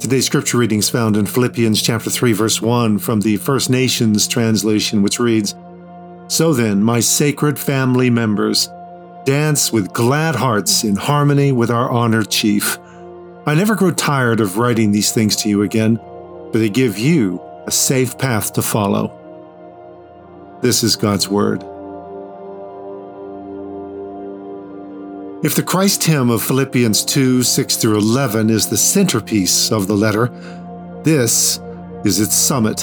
Today's scripture reading is found in Philippians chapter 3 verse 1 from the First Nations translation which reads, "So then, my sacred family members, dance with glad hearts in harmony with our honored chief." I never grow tired of writing these things to you again, but they give you a safe path to follow. This is God's Word. If the Christ hymn of Philippians 2 6 through 11 is the centerpiece of the letter, this is its summit.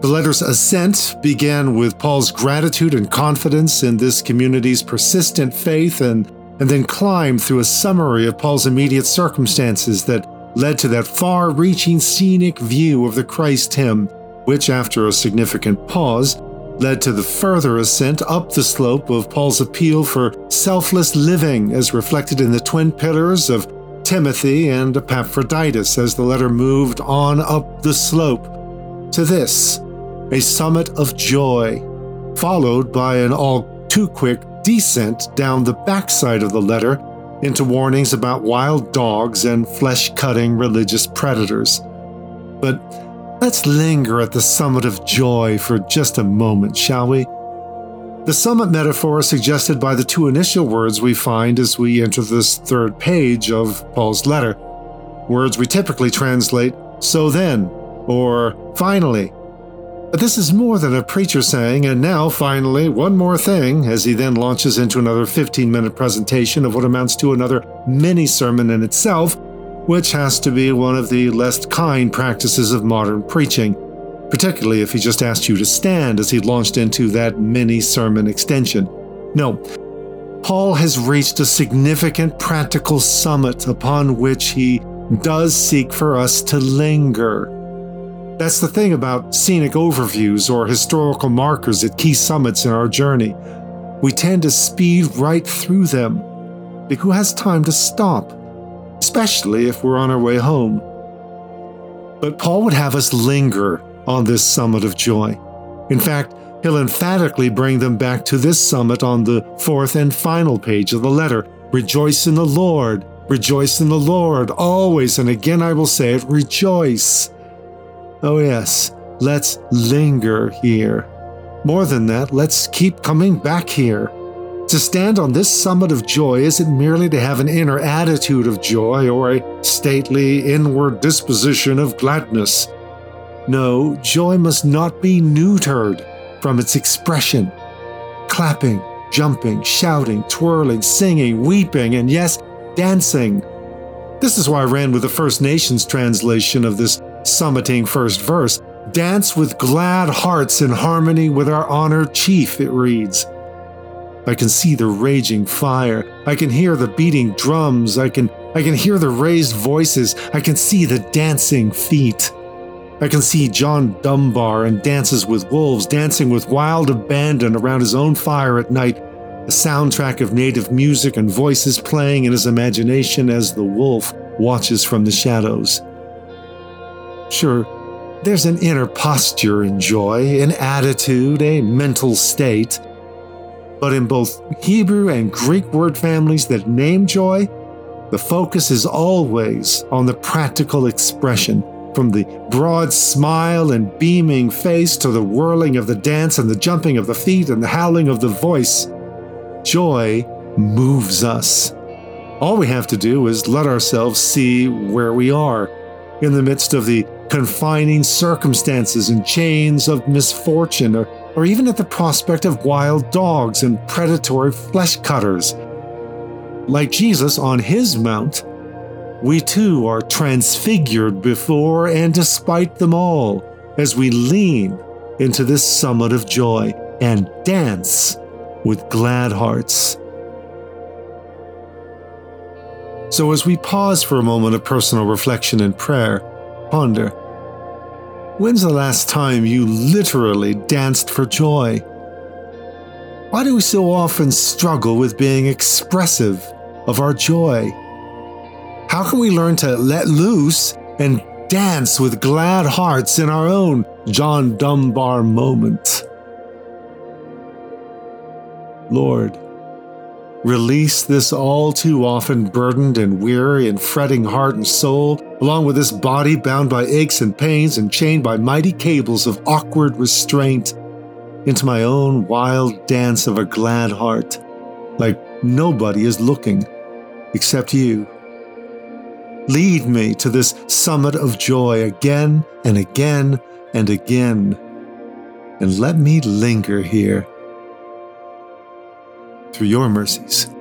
The letter's ascent began with Paul's gratitude and confidence in this community's persistent faith and and then climbed through a summary of Paul's immediate circumstances that led to that far reaching scenic view of the Christ hymn, which, after a significant pause, led to the further ascent up the slope of Paul's appeal for selfless living, as reflected in the twin pillars of Timothy and Epaphroditus as the letter moved on up the slope to this, a summit of joy, followed by an all too quick descent down the backside of the letter into warnings about wild dogs and flesh cutting religious predators. But let's linger at the summit of joy for just a moment, shall we? The summit metaphor is suggested by the two initial words we find as we enter this third page of Paul's letter. Words we typically translate, so then, or finally, but this is more than a preacher saying, and now, finally, one more thing, as he then launches into another 15 minute presentation of what amounts to another mini sermon in itself, which has to be one of the less kind practices of modern preaching, particularly if he just asked you to stand as he launched into that mini sermon extension. No, Paul has reached a significant practical summit upon which he does seek for us to linger. That's the thing about scenic overviews or historical markers at key summits in our journey. We tend to speed right through them. But who has time to stop? Especially if we're on our way home. But Paul would have us linger on this summit of joy. In fact, he'll emphatically bring them back to this summit on the fourth and final page of the letter. Rejoice in the Lord. Rejoice in the Lord. Always, and again I will say it, rejoice. Oh, yes, let's linger here. More than that, let's keep coming back here. To stand on this summit of joy isn't merely to have an inner attitude of joy or a stately inward disposition of gladness. No, joy must not be neutered from its expression. Clapping, jumping, shouting, twirling, singing, weeping, and yes, dancing. This is why I ran with the First Nations translation of this summiting first verse, Dance with glad hearts in harmony with our honored chief, it reads. I can see the raging fire. I can hear the beating drums. I can I can hear the raised voices. I can see the dancing feet. I can see John Dunbar and Dances with Wolves dancing with wild abandon around his own fire at night, a soundtrack of native music and voices playing in his imagination as the wolf watches from the shadows. Sure, there's an inner posture in joy, an attitude, a mental state. But in both Hebrew and Greek word families that name joy, the focus is always on the practical expression, from the broad smile and beaming face to the whirling of the dance and the jumping of the feet and the howling of the voice. Joy moves us. All we have to do is let ourselves see where we are in the midst of the confining circumstances and chains of misfortune, or, or even at the prospect of wild dogs and predatory flesh cutters. like Jesus on his mount, we too are transfigured before and despite them all as we lean into this summit of joy and dance with glad hearts. So, as we pause for a moment of personal reflection and prayer, ponder when's the last time you literally danced for joy? Why do we so often struggle with being expressive of our joy? How can we learn to let loose and dance with glad hearts in our own John Dunbar moment? Lord, release this all too often burdened and weary and fretting heart and soul, along with this body bound by aches and pains and chained by mighty cables of awkward restraint, into my own wild dance of a glad heart, like nobody is looking except you. Lead me to this summit of joy again and again and again, and let me linger here through your mercies.